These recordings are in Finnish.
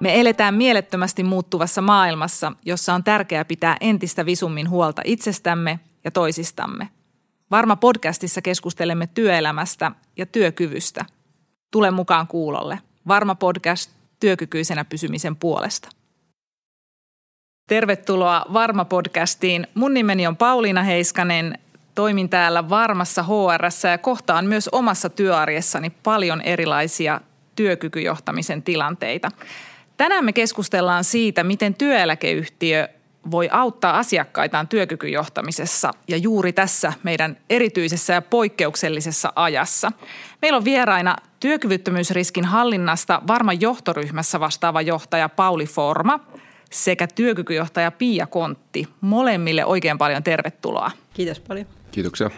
Me eletään mielettömästi muuttuvassa maailmassa, jossa on tärkeää pitää entistä visummin huolta itsestämme ja toisistamme. Varma podcastissa keskustelemme työelämästä ja työkyvystä. Tule mukaan kuulolle. Varma podcast työkykyisenä pysymisen puolesta. Tervetuloa Varma podcastiin. Mun nimeni on Pauliina Heiskanen. Toimin täällä Varmassa HRssä ja kohtaan myös omassa työarjessani paljon erilaisia työkykyjohtamisen tilanteita. Tänään me keskustellaan siitä, miten työeläkeyhtiö voi auttaa asiakkaitaan työkykyjohtamisessa ja juuri tässä meidän erityisessä ja poikkeuksellisessa ajassa. Meillä on vieraina työkyvyttömyysriskin hallinnasta varman johtoryhmässä vastaava johtaja Pauli Forma sekä työkykyjohtaja Pia Kontti. Molemmille oikein paljon tervetuloa. Kiitos paljon. Kiitoksia.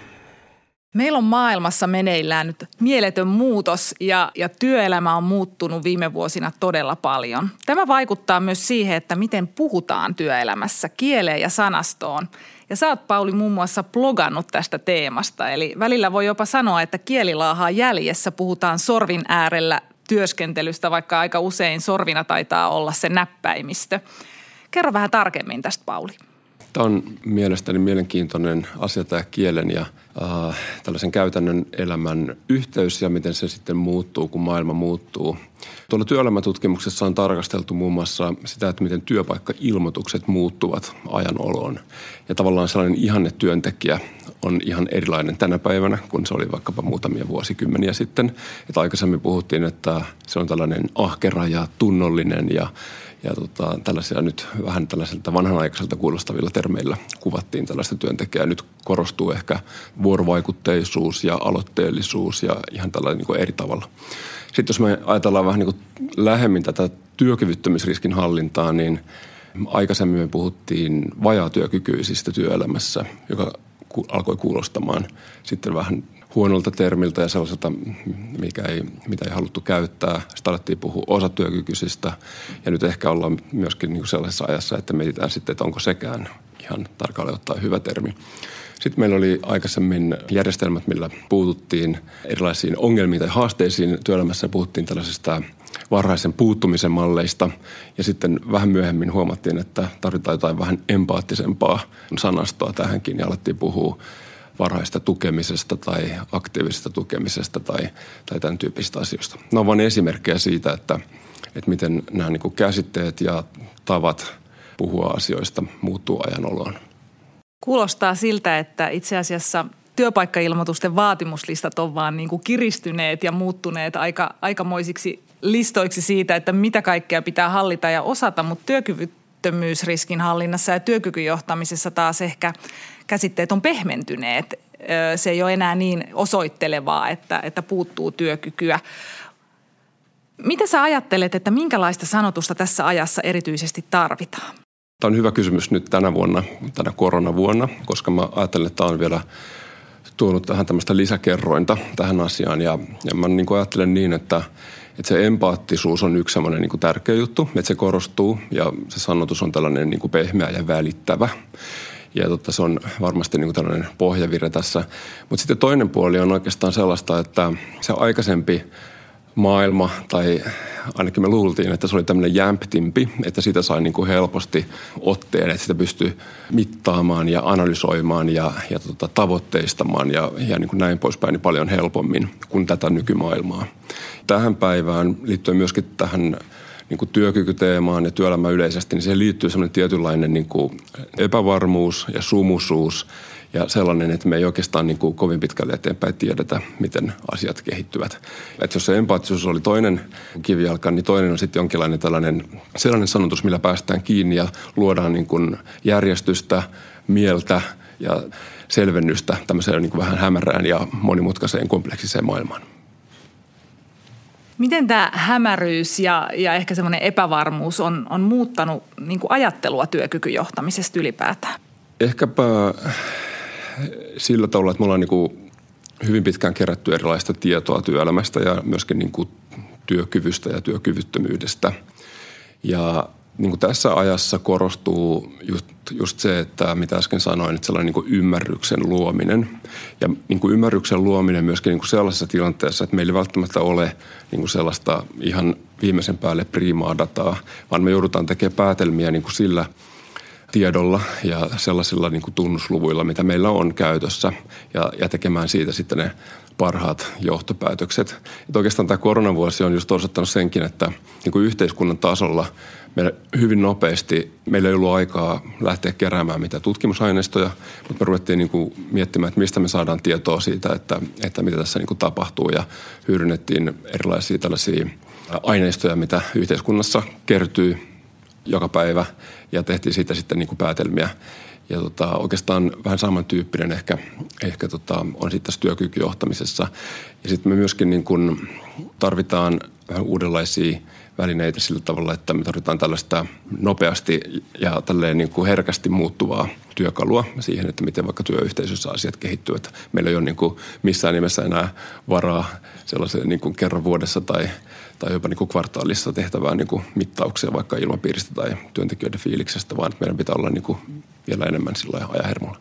Meillä on maailmassa meneillään nyt mieletön muutos ja, ja työelämä on muuttunut viime vuosina todella paljon. Tämä vaikuttaa myös siihen, että miten puhutaan työelämässä, kieleen ja sanastoon. Ja sä oot Pauli muun muassa blogannut tästä teemasta, eli välillä voi jopa sanoa, että kielilaahaa jäljessä puhutaan sorvin äärellä työskentelystä, vaikka aika usein sorvina taitaa olla se näppäimistö. Kerro vähän tarkemmin tästä, Pauli. Tämä on mielestäni mielenkiintoinen asia tämä kielen ja äh, tällaisen käytännön elämän yhteys ja miten se sitten muuttuu, kun maailma muuttuu. Tuolla työelämätutkimuksessa on tarkasteltu muun muassa sitä, että miten työpaikkailmoitukset muuttuvat ajan oloon. Ja tavallaan sellainen ihanne työntekijä on ihan erilainen tänä päivänä, kun se oli vaikkapa muutamia vuosikymmeniä sitten. Että aikaisemmin puhuttiin, että se on tällainen ahkera ja tunnollinen ja ja tota, tällaisia nyt vähän tällaiselta vanhanaikaiselta kuulostavilla termeillä kuvattiin tällaista työntekijää. Nyt korostuu ehkä vuorovaikutteisuus ja aloitteellisuus ja ihan tällainen niin eri tavalla. Sitten jos me ajatellaan vähän niin lähemmin tätä työkyvyttömyysriskin hallintaa, niin aikaisemmin me puhuttiin vajaatyökykyisistä työelämässä, joka alkoi kuulostamaan sitten vähän huonolta termiltä ja sellaiselta, mikä ei, mitä ei haluttu käyttää. Sitten alettiin puhua osatyökykyisistä ja nyt ehkä ollaan myöskin niin sellaisessa ajassa, että mietitään sitten, että onko sekään ihan tarkalleen ottaen hyvä termi. Sitten meillä oli aikaisemmin järjestelmät, millä puututtiin erilaisiin ongelmiin tai haasteisiin työelämässä. Puhuttiin tällaisista varhaisen puuttumisen malleista ja sitten vähän myöhemmin huomattiin, että tarvitaan jotain vähän empaattisempaa sanastoa tähänkin ja alettiin puhua varhaista tukemisesta tai aktiivisesta tukemisesta tai, tai tämän tyyppistä asioista. Nämä ovat vain esimerkkejä siitä, että, että miten nämä niin kuin käsitteet ja tavat puhua asioista muuttuu ajan oloon. Kuulostaa siltä, että itse asiassa työpaikkailmoitusten vaatimuslistat on vaan niin kuin kiristyneet ja muuttuneet aika, aikamoisiksi listoiksi siitä, että mitä kaikkea pitää hallita ja osata, mutta työkyvyttömyysriskin hallinnassa ja työkykyjohtamisessa taas ehkä käsitteet on pehmentyneet. Se ei ole enää niin osoittelevaa, että, että puuttuu työkykyä. Mitä sä ajattelet, että minkälaista sanotusta tässä ajassa erityisesti tarvitaan? Tämä on hyvä kysymys nyt tänä vuonna, tänä koronavuonna, koska mä ajattelen, että tämä on vielä tuonut tähän tämmöistä lisäkerrointa tähän asiaan. Ja, ja mä niin ajattelen niin, että, että se empaattisuus on yksi semmoinen niin tärkeä juttu, että se korostuu ja se sanotus on tällainen niin pehmeä ja välittävä. Ja totta, se on varmasti niin kuin tällainen pohjavire tässä. Mutta sitten toinen puoli on oikeastaan sellaista, että se aikaisempi maailma, tai ainakin me luultiin, että se oli tämmöinen jämptimpi, että sitä sai niin kuin helposti otteen, että sitä pystyy mittaamaan ja analysoimaan ja, ja tota, tavoitteistamaan ja, ja niin kuin näin poispäin niin paljon helpommin kuin tätä nykymaailmaa. Tähän päivään liittyen myöskin tähän niin kuin työkykyteemaan ja työelämä yleisesti, niin siihen liittyy sellainen tietynlainen niin kuin epävarmuus ja sumusuus ja sellainen, että me ei oikeastaan niin kuin kovin pitkälle eteenpäin tiedetä, miten asiat kehittyvät. Että jos se empaattisuus oli toinen kivijalka, niin toinen on sitten jonkinlainen tällainen sellainen sanotus, millä päästään kiinni ja luodaan niin kuin järjestystä, mieltä ja selvennystä tämmöiseen niin kuin vähän hämärään ja monimutkaiseen kompleksiseen maailmaan. Miten tämä hämäryys ja, ja ehkä semmoinen epävarmuus on, on muuttanut niin kuin ajattelua työkykyjohtamisesta ylipäätään? Ehkäpä sillä tavalla, että me ollaan niin kuin hyvin pitkään kerätty erilaista tietoa työelämästä ja myöskin niin kuin työkyvystä ja työkyvyttömyydestä. Ja niin kuin tässä ajassa korostuu just just se, että mitä äsken sanoin, että sellainen niin ymmärryksen luominen. Ja niin ymmärryksen luominen myöskin niin sellaisessa tilanteessa, että meillä ei välttämättä ole niin sellaista ihan viimeisen päälle priimaa dataa, vaan me joudutaan tekemään päätelmiä niin sillä tiedolla ja sellaisilla niin kuin tunnusluvuilla, mitä meillä on käytössä ja, ja tekemään siitä sitten ne parhaat johtopäätökset. Et oikeastaan tämä koronavuosi on just osoittanut senkin, että niin kuin yhteiskunnan tasolla me hyvin nopeasti, meillä ei ollut aikaa lähteä keräämään mitään tutkimusaineistoja, mutta me ruvettiin niin kuin miettimään, että mistä me saadaan tietoa siitä, että, että mitä tässä niin kuin tapahtuu ja hyödynnettiin erilaisia tällaisia aineistoja, mitä yhteiskunnassa kertyy joka päivä ja tehtiin siitä sitten niin kuin päätelmiä. Ja tota, oikeastaan vähän samantyyppinen ehkä, ehkä tota, on sitten tässä työkykyjohtamisessa. Ja sitten me myöskin niin kuin tarvitaan vähän uudenlaisia välineitä sillä tavalla, että me tarvitaan tällaista nopeasti ja tälleen niin kuin herkästi muuttuvaa työkalua siihen, että miten vaikka työyhteisössä asiat kehittyvät. Meillä ei ole niin kuin missään nimessä enää varaa sellaiseen niin kuin kerran vuodessa tai, tai jopa niin kuin kvartaalissa tehtävään niin kuin mittauksia vaikka ilmapiiristä tai työntekijöiden fiiliksestä, vaan meidän pitää olla niin kuin vielä enemmän sillä ajahermolla.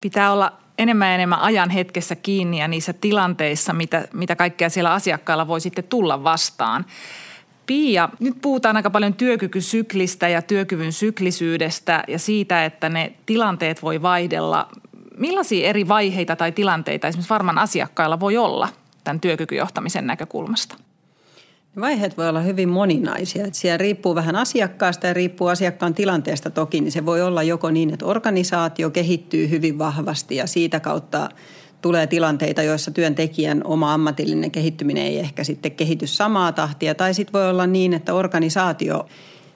Pitää olla enemmän ja enemmän ajan hetkessä kiinni ja niissä tilanteissa, mitä, mitä kaikkea siellä asiakkaalla voi sitten tulla vastaan. Pia, nyt puhutaan aika paljon työkykysyklistä ja työkyvyn syklisyydestä ja siitä, että ne tilanteet voi vaihdella. Millaisia eri vaiheita tai tilanteita esimerkiksi varmaan asiakkailla voi olla tämän työkykyjohtamisen näkökulmasta? Vaiheet voi olla hyvin moninaisia. Että siellä riippuu vähän asiakkaasta ja riippuu asiakkaan tilanteesta toki, niin se voi olla joko niin, että organisaatio kehittyy hyvin vahvasti ja siitä kautta tulee tilanteita, joissa työntekijän oma ammatillinen kehittyminen ei ehkä sitten kehity samaa tahtia. Tai sitten voi olla niin, että organisaatio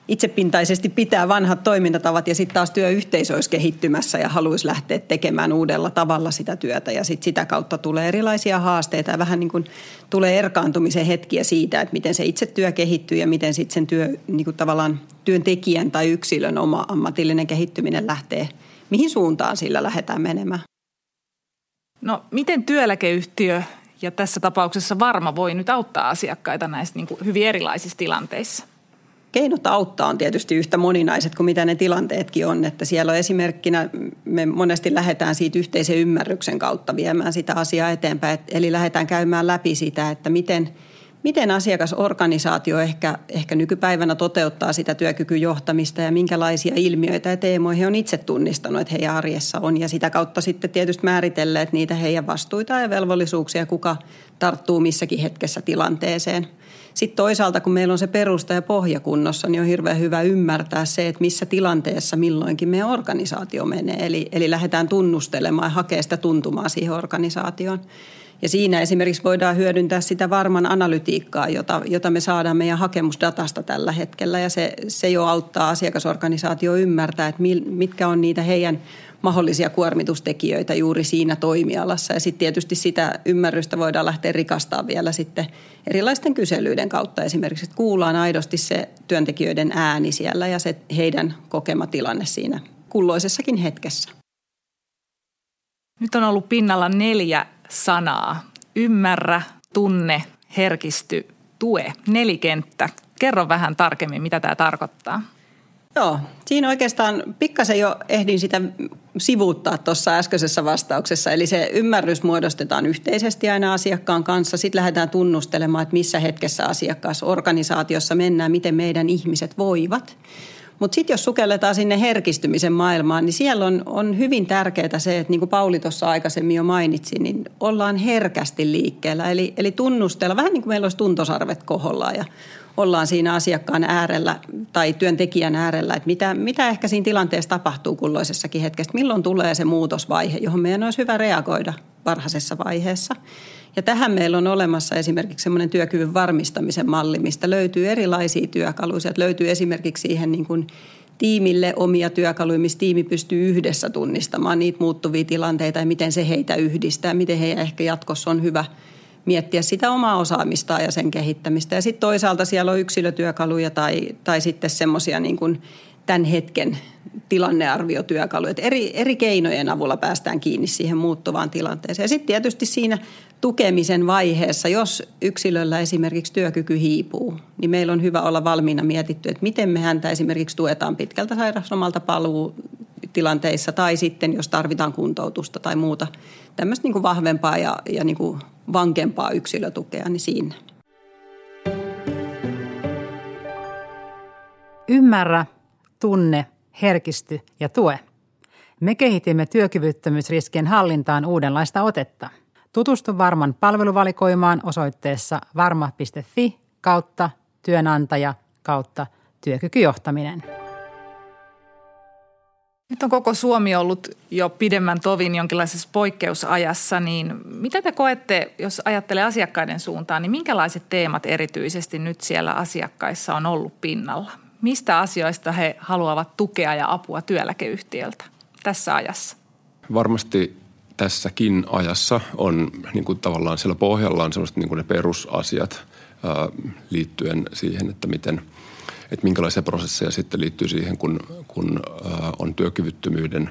itsepintaisesti pitää vanhat toimintatavat ja sitten taas työyhteisö olisi kehittymässä ja haluaisi lähteä tekemään uudella tavalla sitä työtä. Ja sitten sitä kautta tulee erilaisia haasteita ja vähän niin kuin tulee erkaantumisen hetkiä siitä, että miten se itse työ kehittyy ja miten sitten sen työ, niin kuin tavallaan työntekijän tai yksilön oma ammatillinen kehittyminen lähtee, mihin suuntaan sillä lähdetään menemään. No miten työeläkeyhtiö ja tässä tapauksessa Varma voi nyt auttaa asiakkaita näissä niin kuin hyvin erilaisissa tilanteissa? Keinot auttaa on tietysti yhtä moninaiset kuin mitä ne tilanteetkin on. Että siellä on esimerkkinä, me monesti lähdetään siitä yhteisen ymmärryksen kautta viemään sitä asiaa eteenpäin. Eli lähdetään käymään läpi sitä, että miten – miten asiakasorganisaatio ehkä, ehkä nykypäivänä toteuttaa sitä työkykyjohtamista ja minkälaisia ilmiöitä ja teemoja he on itse tunnistanut, että heidän arjessa on. Ja sitä kautta sitten tietysti määritelleet niitä heidän vastuita ja velvollisuuksia, kuka tarttuu missäkin hetkessä tilanteeseen. Sitten toisaalta, kun meillä on se perusta ja pohja kunnossa, niin on hirveän hyvä ymmärtää se, että missä tilanteessa milloinkin meidän organisaatio menee. Eli, eli lähdetään tunnustelemaan ja hakea sitä tuntumaa siihen organisaatioon. Ja siinä esimerkiksi voidaan hyödyntää sitä varman analytiikkaa, jota, jota me saadaan meidän hakemusdatasta tällä hetkellä. Ja se, se jo auttaa asiakasorganisaatio ymmärtää, että mitkä on niitä heidän mahdollisia kuormitustekijöitä juuri siinä toimialassa. Ja sitten tietysti sitä ymmärrystä voidaan lähteä rikastaa vielä sitten erilaisten kyselyiden kautta. Esimerkiksi, että kuullaan aidosti se työntekijöiden ääni siellä ja se heidän kokema tilanne siinä kulloisessakin hetkessä. Nyt on ollut pinnalla neljä sanaa. Ymmärrä, tunne, herkisty, tue. Nelikenttä. Kerro vähän tarkemmin, mitä tämä tarkoittaa. Joo, siinä oikeastaan pikkasen jo ehdin sitä sivuuttaa tuossa äskeisessä vastauksessa. Eli se ymmärrys muodostetaan yhteisesti aina asiakkaan kanssa. Sitten lähdetään tunnustelemaan, että missä hetkessä asiakkaassa organisaatiossa mennään, miten meidän ihmiset voivat. Mutta sitten jos sukelletaan sinne herkistymisen maailmaan, niin siellä on, on hyvin tärkeää se, että niin kuin Pauli tuossa aikaisemmin jo mainitsi, niin ollaan herkästi liikkeellä. Eli, eli tunnustella, vähän niin kuin meillä olisi tuntosarvet kohollaan ja ollaan siinä asiakkaan äärellä tai työntekijän äärellä, että mitä, mitä ehkä siinä tilanteessa tapahtuu kulloisessakin hetkessä, milloin tulee se muutosvaihe, johon meidän olisi hyvä reagoida varhaisessa vaiheessa. Ja tähän meillä on olemassa esimerkiksi semmoinen työkyvyn varmistamisen malli, mistä löytyy erilaisia työkaluja. Sieltä löytyy esimerkiksi siihen niin kuin tiimille omia työkaluja, missä tiimi pystyy yhdessä tunnistamaan niitä muuttuvia tilanteita ja miten se heitä yhdistää, miten heidän ehkä jatkossa on hyvä miettiä sitä omaa osaamistaan ja sen kehittämistä. Ja sitten toisaalta siellä on yksilötyökaluja tai, tai sitten semmoisia niin kuin tämän hetken tilannearviotyökaluja. Eri, eri keinojen avulla päästään kiinni siihen muuttuvaan tilanteeseen. Sitten tietysti siinä tukemisen vaiheessa, jos yksilöllä esimerkiksi työkyky hiipuu, niin meillä on hyvä olla valmiina mietitty, että miten me häntä esimerkiksi tuetaan pitkältä sairauslomalta paluutilanteissa tai sitten jos tarvitaan kuntoutusta tai muuta tämmöistä niin kuin vahvempaa ja, ja niin kuin vankempaa yksilötukea, niin siinä. Ymmärrä, tunne, herkisty ja tue. Me kehitimme työkyvyttömyysriskien hallintaan uudenlaista otetta. Tutustu Varman palveluvalikoimaan osoitteessa varma.fi kautta työnantaja kautta työkykyjohtaminen. Nyt on koko Suomi ollut jo pidemmän tovin jonkinlaisessa poikkeusajassa, niin mitä te koette, jos ajattelee asiakkaiden suuntaan, niin minkälaiset teemat erityisesti nyt siellä asiakkaissa on ollut pinnalla? Mistä asioista he haluavat tukea ja apua työeläkeyhtiöltä tässä ajassa? Varmasti tässäkin ajassa on niin kuin tavallaan siellä pohjalla on sellaiset niin kuin ne perusasiat ää, liittyen siihen, että miten – että minkälaisia prosesseja sitten liittyy siihen, kun, kun on työkyvyttömyyden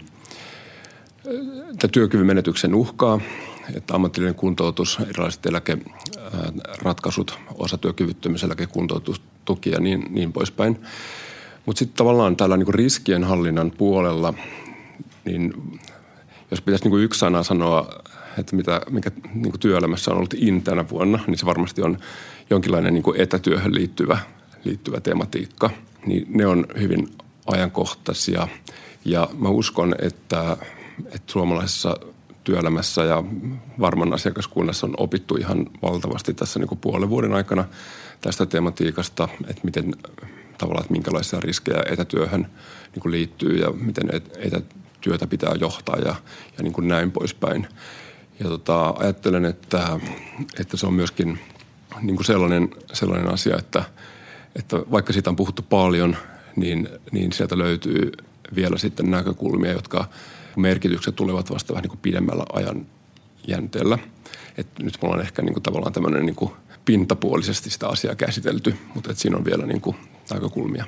tai työkyvyn menetyksen uhkaa, että ammatillinen kuntoutus, erilaiset eläkeratkaisut, osa työkyvyttömyyseläkekuntoutustuki ja niin, niin poispäin. Mutta sitten tavallaan tällä niin riskien hallinnan puolella, niin jos pitäisi niin yksi sana sanoa, että mitä, mikä niin työelämässä on ollut in tänä vuonna, niin se varmasti on jonkinlainen niin etätyöhön liittyvä liittyvä tematiikka, niin ne on hyvin ajankohtaisia. Ja mä uskon, että, että suomalaisessa työelämässä ja varman asiakaskunnassa on opittu ihan valtavasti tässä niin kuin puolen vuoden aikana tästä tematiikasta, että miten tavallaan, että minkälaisia riskejä etätyöhön niin kuin liittyy ja miten etätyötä pitää johtaa ja, ja niin kuin näin poispäin. Ja tota, ajattelen, että, että se on myöskin niin kuin sellainen, sellainen asia, että – että vaikka siitä on puhuttu paljon, niin, niin sieltä löytyy vielä sitten näkökulmia, jotka merkitykset tulevat vasta vähän niin kuin pidemmällä ajan jänteellä. Et nyt mulla on ehkä niin kuin tavallaan tämmöinen niin kuin pintapuolisesti sitä asiaa käsitelty, mutta et siinä on vielä niin kuin näkökulmia.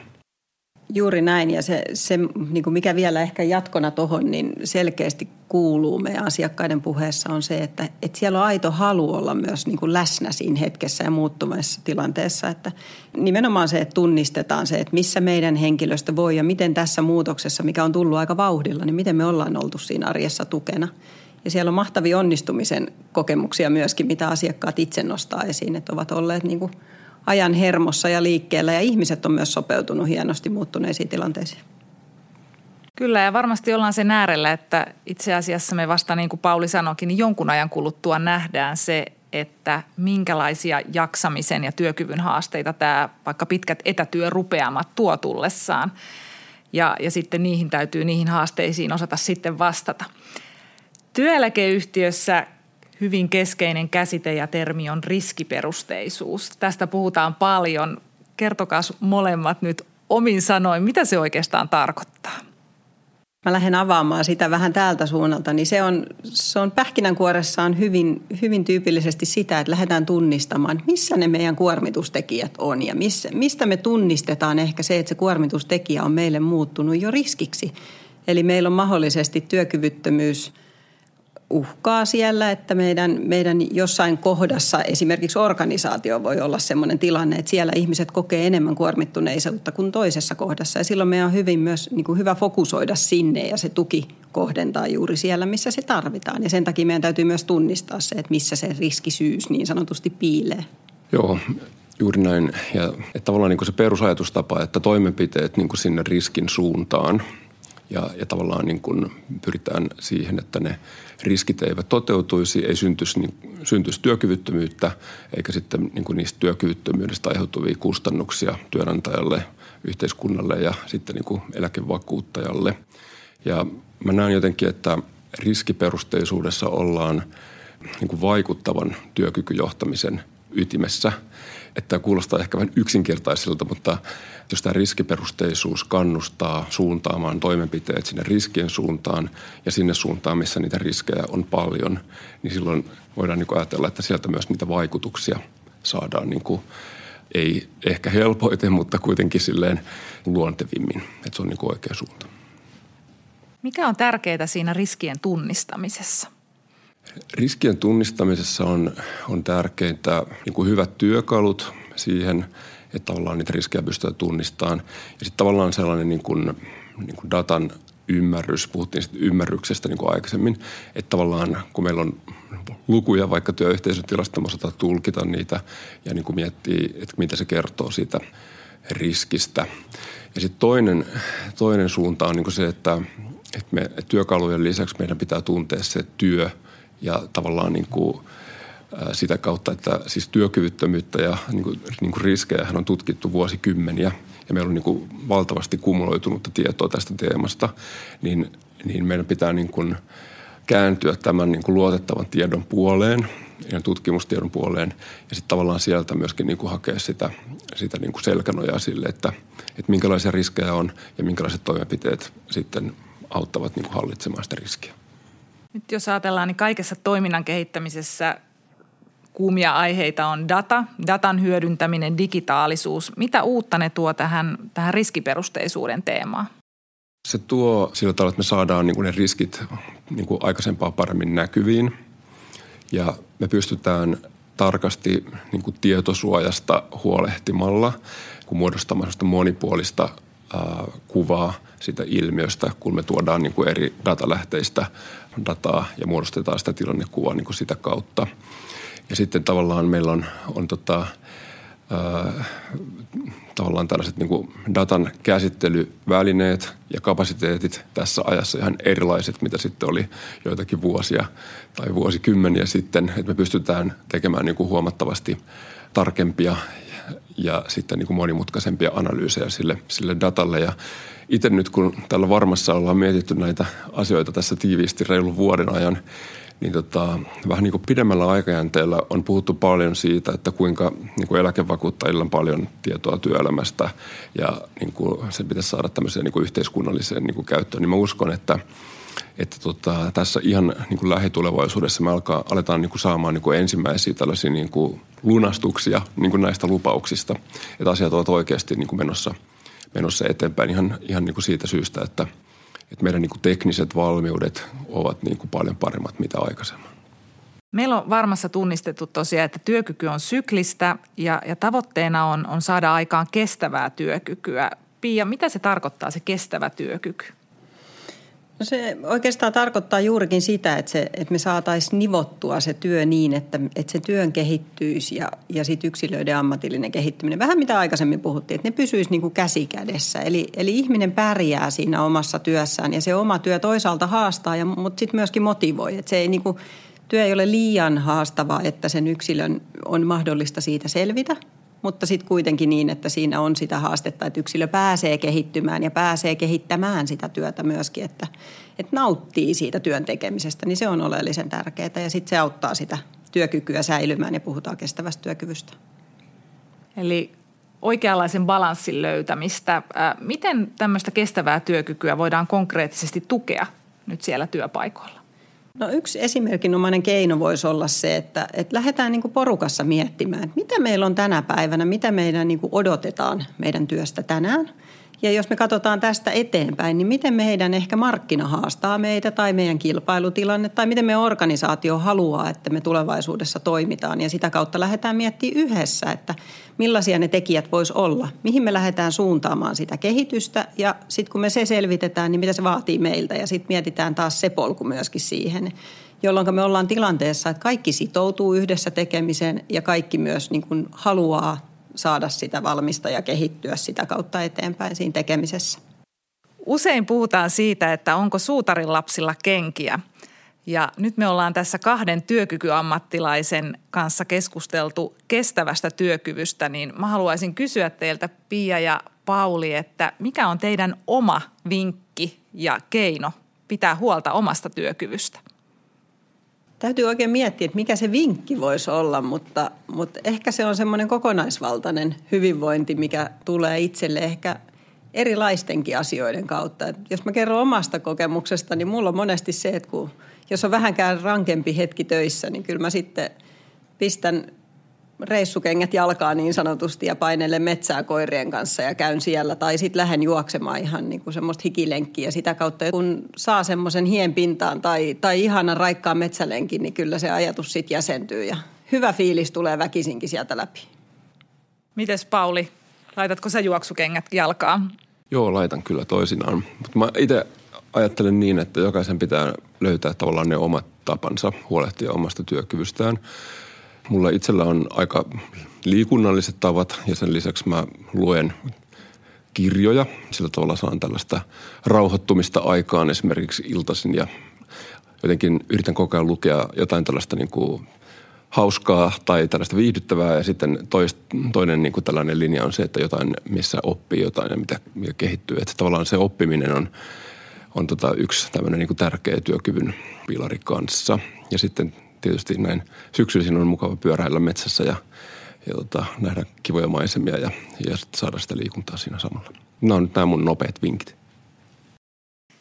Juuri näin ja se, se niin kuin mikä vielä ehkä jatkona tuohon, niin selkeästi kuuluu meidän asiakkaiden puheessa on se, että, että siellä on aito halu olla myös niin kuin läsnä siinä hetkessä ja muuttuvassa tilanteessa. Että nimenomaan se, että tunnistetaan se, että missä meidän henkilöstö voi ja miten tässä muutoksessa, mikä on tullut aika vauhdilla, niin miten me ollaan oltu siinä arjessa tukena. Ja siellä on mahtavia onnistumisen kokemuksia myöskin, mitä asiakkaat itse nostaa esiin, että ovat olleet niin kuin – ajan hermossa ja liikkeellä ja ihmiset on myös sopeutunut hienosti muuttuneisiin tilanteisiin. Kyllä ja varmasti ollaan sen äärellä, että itse asiassa me vasta niin kuin Pauli sanoikin, niin jonkun ajan kuluttua nähdään se, että minkälaisia jaksamisen ja työkyvyn haasteita tämä vaikka pitkät etätyörupeamat tuo tullessaan. Ja, ja sitten niihin täytyy niihin haasteisiin osata sitten vastata. Työeläkeyhtiössä hyvin keskeinen käsite ja termi on riskiperusteisuus. Tästä puhutaan paljon. Kertokaa molemmat nyt omin sanoin, mitä se oikeastaan tarkoittaa? Mä lähden avaamaan sitä vähän täältä suunnalta, niin se on, se on pähkinänkuoressaan hyvin, hyvin tyypillisesti sitä, että lähdetään tunnistamaan, missä ne meidän kuormitustekijät on ja missä, mistä me tunnistetaan ehkä se, että se kuormitustekijä on meille muuttunut jo riskiksi. Eli meillä on mahdollisesti työkyvyttömyys – uhkaa siellä, että meidän, meidän jossain kohdassa esimerkiksi organisaatio voi olla sellainen tilanne, että siellä ihmiset kokee enemmän kuormittuneisuutta kuin toisessa kohdassa. Ja silloin meidän on hyvin myös niin kuin hyvä fokusoida sinne ja se tuki kohdentaa juuri siellä, missä se tarvitaan. Ja sen takia meidän täytyy myös tunnistaa se, että missä se riskisyys niin sanotusti piilee. Joo, juuri näin. Ja että tavallaan niin kuin se perusajatustapa, että toimenpiteet niin kuin sinne riskin suuntaan ja, ja tavallaan niin kuin pyritään siihen, että ne – riskit eivät toteutuisi, ei syntyisi, niin, syntyisi työkyvyttömyyttä eikä sitten niin kuin niistä työkyvyttömyydestä aiheutuvia kustannuksia työnantajalle, yhteiskunnalle ja sitten niin kuin eläkevakuuttajalle. Ja mä näen jotenkin, että riskiperusteisuudessa ollaan niin kuin vaikuttavan työkykyjohtamisen ytimessä. Että kuulostaa ehkä vähän yksinkertaiselta, mutta jos tämä riskiperusteisuus kannustaa suuntaamaan toimenpiteet sinne riskien suuntaan ja sinne suuntaan, missä niitä riskejä on paljon, niin silloin voidaan niin ajatella, että sieltä myös niitä vaikutuksia saadaan niin kuin, ei ehkä helpoiten, mutta kuitenkin silleen luontevimmin, että se on niin oikea suunta. Mikä on tärkeää siinä riskien tunnistamisessa? Riskien tunnistamisessa on, on tärkeintä niin kuin hyvät työkalut siihen, että tavallaan niitä riskejä pystyy tunnistamaan. Ja sitten tavallaan sellainen niin kuin, niin kuin datan ymmärrys, puhuttiin sitten ymmärryksestä niin kuin aikaisemmin, että tavallaan kun meillä on lukuja vaikka työyhteisön tilasta, me osataan tulkita niitä ja niin kuin miettiä, että mitä se kertoo siitä riskistä. Ja sitten toinen, toinen suunta on niin kuin se, että, että me työkalujen lisäksi meidän pitää tuntea se työ ja tavallaan niin kuin sitä kautta, että siis työkyvyttömyyttä ja niin kuin, niin kuin riskejä on tutkittu vuosikymmeniä ja meillä on niin kuin valtavasti kumuloitunutta tietoa tästä teemasta, niin, niin meidän pitää niin kuin kääntyä tämän niin kuin luotettavan tiedon puoleen ja tutkimustiedon puoleen ja sitten tavallaan sieltä myöskin niin kuin hakea sitä, sitä niin kuin selkänojaa sille, että, että minkälaisia riskejä on ja minkälaiset toimenpiteet sitten auttavat niin kuin hallitsemaan sitä riskiä. Nyt jos ajatellaan, niin kaikessa toiminnan kehittämisessä kuumia aiheita on data, datan hyödyntäminen, digitaalisuus. Mitä uutta ne tuo tähän, tähän riskiperusteisuuden teemaan? Se tuo sillä tavalla, että me saadaan niin kuin ne riskit niin kuin aikaisempaa paremmin näkyviin ja me pystytään tarkasti niin kuin tietosuojasta huolehtimalla, kun muodostamaan monipuolista kuvaa sitä ilmiöstä, kun me tuodaan niin kuin eri datalähteistä dataa ja muodostetaan sitä tilannekuvaa niin kuin sitä kautta. Ja sitten tavallaan meillä on, on tota, ää, tavallaan tällaiset niin kuin datan käsittelyvälineet ja kapasiteetit tässä ajassa ihan erilaiset, mitä sitten oli joitakin vuosia tai vuosikymmeniä sitten, että me pystytään tekemään niin kuin huomattavasti tarkempia ja sitten niin kuin monimutkaisempia analyysejä sille, sille datalle. Ja itse nyt kun tällä varmassa ollaan mietitty näitä asioita tässä tiiviisti reilun vuoden ajan, niin tota, vähän niin kuin pidemmällä aikajänteellä on puhuttu paljon siitä, että kuinka niin kuin eläkevakuuttajilla on paljon tietoa työelämästä ja niin kuin se pitäisi saada tämmöiseen niin kuin yhteiskunnalliseen niin kuin käyttöön. Niin mä uskon, että, että tota, tässä ihan niin kuin lähitulevaisuudessa me alkaa, aletaan niin kuin saamaan niin kuin ensimmäisiä tällaisia niin kuin lunastuksia niin kuin näistä lupauksista, että asiat ovat oikeasti niin kuin menossa, menossa eteenpäin ihan, ihan niin kuin siitä syystä, että – että meidän niin kuin tekniset valmiudet ovat niin kuin paljon paremmat mitä aikaisemmin. Meillä on varmassa tunnistettu tosiaan, että työkyky on syklistä ja, ja tavoitteena on, on saada aikaan kestävää työkykyä. Pia, mitä se tarkoittaa se kestävä työkyky? No se oikeastaan tarkoittaa juurikin sitä, että, se, että me saataisiin nivottua se työ niin, että, että se työn kehittyisi ja, ja sitten yksilöiden ammatillinen kehittyminen. Vähän mitä aikaisemmin puhuttiin, että ne pysyisi niin käsi kädessä. Eli, eli ihminen pärjää siinä omassa työssään ja se oma työ toisaalta haastaa, ja, mutta sitten myöskin motivoi. Että se ei niin kuin, työ ei ole liian haastavaa, että sen yksilön on mahdollista siitä selvitä – mutta sitten kuitenkin niin, että siinä on sitä haastetta, että yksilö pääsee kehittymään ja pääsee kehittämään sitä työtä myöskin, että, että nauttii siitä työn tekemisestä, niin se on oleellisen tärkeää ja sitten se auttaa sitä työkykyä säilymään ja puhutaan kestävästä työkyvystä. Eli oikeanlaisen balanssin löytämistä. Miten tämmöistä kestävää työkykyä voidaan konkreettisesti tukea nyt siellä työpaikoilla? No yksi esimerkinomainen keino voisi olla se, että, että lähdetään niin porukassa miettimään, että mitä meillä on tänä päivänä, mitä meidän niin odotetaan meidän työstä tänään – ja jos me katsotaan tästä eteenpäin, niin miten meidän ehkä markkina haastaa meitä tai meidän kilpailutilanne tai miten me organisaatio haluaa, että me tulevaisuudessa toimitaan. Ja sitä kautta lähdetään miettimään yhdessä, että millaisia ne tekijät vois olla, mihin me lähdetään suuntaamaan sitä kehitystä ja sitten kun me se selvitetään, niin mitä se vaatii meiltä ja sitten mietitään taas se polku myöskin siihen jolloin me ollaan tilanteessa, että kaikki sitoutuu yhdessä tekemiseen ja kaikki myös niin kuin haluaa saada sitä valmista ja kehittyä sitä kautta eteenpäin siinä tekemisessä. Usein puhutaan siitä, että onko suutarin lapsilla kenkiä. Ja nyt me ollaan tässä kahden työkykyammattilaisen kanssa keskusteltu kestävästä työkyvystä, niin mä haluaisin kysyä teiltä Pia ja Pauli, että mikä on teidän oma vinkki ja keino pitää huolta omasta työkyvystä? Täytyy oikein miettiä, että mikä se vinkki voisi olla, mutta, mutta ehkä se on semmoinen kokonaisvaltainen hyvinvointi, mikä tulee itselle ehkä erilaistenkin asioiden kautta. Et jos mä kerron omasta kokemuksesta, niin mulla on monesti se, että kun, jos on vähänkään rankempi hetki töissä, niin kyllä mä sitten pistän reissukengät jalkaa niin sanotusti ja painelle metsää koirien kanssa ja käyn siellä. Tai sitten lähden juoksemaan ihan niin kuin semmoista hikilenkkiä. Sitä kautta kun saa semmoisen hien pintaan tai, tai ihanan raikkaan metsälenkin, niin kyllä se ajatus sitten jäsentyy ja hyvä fiilis tulee väkisinkin sieltä läpi. Mites Pauli, laitatko sä juoksukengät jalkaan? Joo, laitan kyllä toisinaan. Mutta mä itse ajattelen niin, että jokaisen pitää löytää tavallaan ne omat tapansa huolehtia omasta työkyvystään – Mulla itsellä on aika liikunnalliset tavat ja sen lisäksi mä luen kirjoja. Sillä tavalla saan tällaista rauhoittumista aikaan esimerkiksi iltaisin ja jotenkin yritän koko ajan lukea jotain tällaista niin kuin hauskaa tai tällaista viihdyttävää ja sitten toist, toinen niin kuin tällainen linja on se, että jotain, missä oppii jotain ja mitä, mikä kehittyy. Että tavallaan se oppiminen on, on tota yksi tämmöinen niin kuin tärkeä työkyvyn pilari kanssa. Ja sitten tietysti näin syksyisin on mukava pyöräillä metsässä ja, ja tota, nähdä kivoja maisemia ja, ja saada sitä liikuntaa siinä samalla. Nämä on nyt nämä mun nopeat vinkit.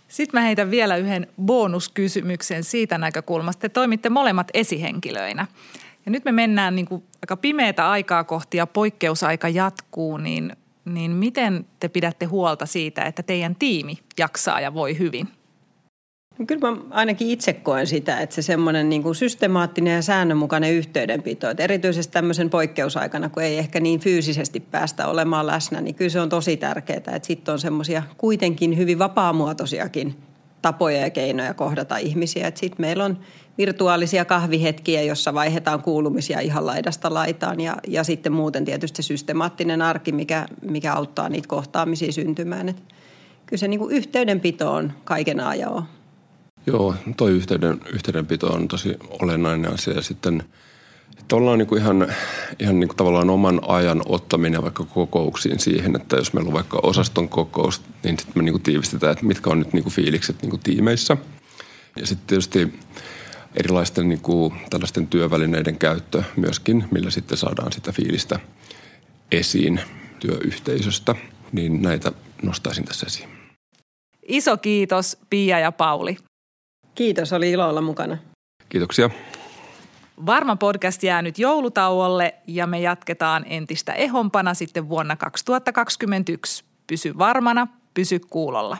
Sitten mä heitän vielä yhden bonuskysymyksen siitä näkökulmasta. Te toimitte molemmat esihenkilöinä. Ja nyt me mennään niin kuin aika pimeätä aikaa kohti ja poikkeusaika jatkuu, niin, niin miten te pidätte huolta siitä, että teidän tiimi jaksaa ja voi hyvin – Kyllä mä ainakin itse koen sitä, että se semmoinen niin kuin systemaattinen ja säännönmukainen yhteydenpito, että erityisesti tämmöisen poikkeusaikana, kun ei ehkä niin fyysisesti päästä olemaan läsnä, niin kyllä se on tosi tärkeää, että sitten on semmoisia kuitenkin hyvin vapaamuotoisiakin tapoja ja keinoja kohdata ihmisiä. Sitten meillä on virtuaalisia kahvihetkiä, jossa vaihdetaan kuulumisia ihan laidasta laitaan ja, ja sitten muuten tietysti se systemaattinen arki, mikä, mikä auttaa niitä kohtaamisia syntymään. Et kyllä se niin kuin yhteydenpito on kaiken ajan Joo, toi yhteyden, yhteydenpito on tosi olennainen asia. Ja sitten ollaan niin kuin ihan, ihan niin kuin tavallaan oman ajan ottaminen vaikka kokouksiin siihen, että jos meillä on vaikka osaston kokous, niin sitten me niin kuin tiivistetään, että mitkä on nyt niin kuin fiilikset niin kuin tiimeissä. Ja sitten tietysti erilaisten niin kuin tällaisten työvälineiden käyttö myöskin, millä sitten saadaan sitä fiilistä esiin työyhteisöstä, niin näitä nostaisin tässä esiin. Iso kiitos Pia ja Pauli. Kiitos, oli ilo olla mukana. Kiitoksia. Varma podcast jää nyt joulutauolle ja me jatketaan entistä ehompana sitten vuonna 2021. Pysy varmana, pysy kuulolla.